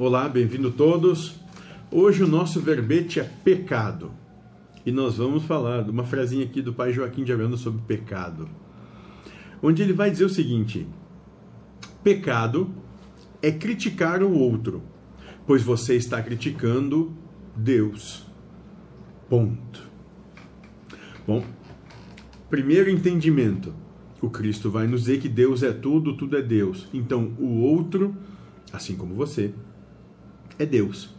Olá, bem-vindo todos. Hoje o nosso verbete é pecado. E nós vamos falar de uma frasinha aqui do pai Joaquim de Aranda sobre pecado. Onde ele vai dizer o seguinte: Pecado é criticar o outro, pois você está criticando Deus. Ponto. Bom, primeiro entendimento. O Cristo vai nos dizer que Deus é tudo, tudo é Deus. Então, o outro, assim como você, é Deus.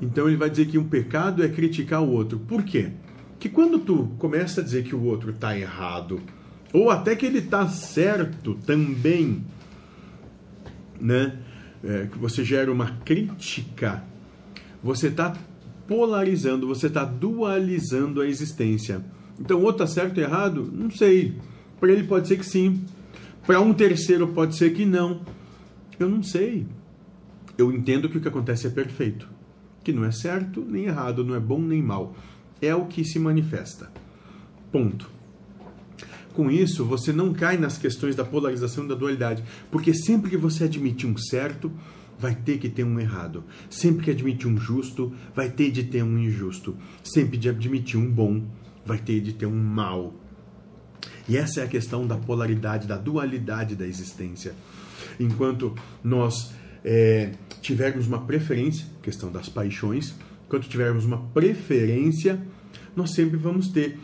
Então ele vai dizer que um pecado é criticar o outro. Por quê? Que quando tu começa a dizer que o outro está errado, ou até que ele está certo também, né? É, que você gera uma crítica, você está polarizando, você está dualizando a existência. Então, o outro está certo ou errado? Não sei. Para ele pode ser que sim. Para um terceiro pode ser que não. Eu não sei eu entendo que o que acontece é perfeito, que não é certo nem errado, não é bom nem mal. É o que se manifesta. Ponto. Com isso, você não cai nas questões da polarização e da dualidade, porque sempre que você admite um certo, vai ter que ter um errado. Sempre que admite um justo, vai ter de ter um injusto. Sempre de admitir um bom, vai ter de ter um mal. E essa é a questão da polaridade, da dualidade da existência. Enquanto nós é, tivermos uma preferência, questão das paixões, quando tivermos uma preferência, nós sempre vamos ter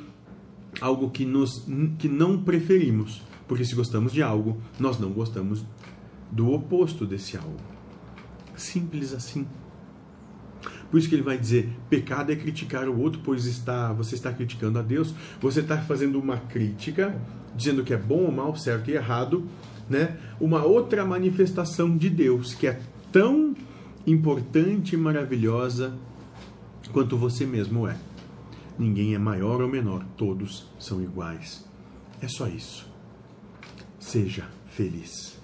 algo que, nos, que não preferimos. Porque se gostamos de algo, nós não gostamos do oposto desse algo. Simples assim. Por isso que ele vai dizer: pecado é criticar o outro, pois está, você está criticando a Deus, você está fazendo uma crítica, dizendo que é bom ou mal, certo e errado, né? Uma outra manifestação de Deus que é tão importante e maravilhosa quanto você mesmo é. Ninguém é maior ou menor, todos são iguais. É só isso. Seja feliz.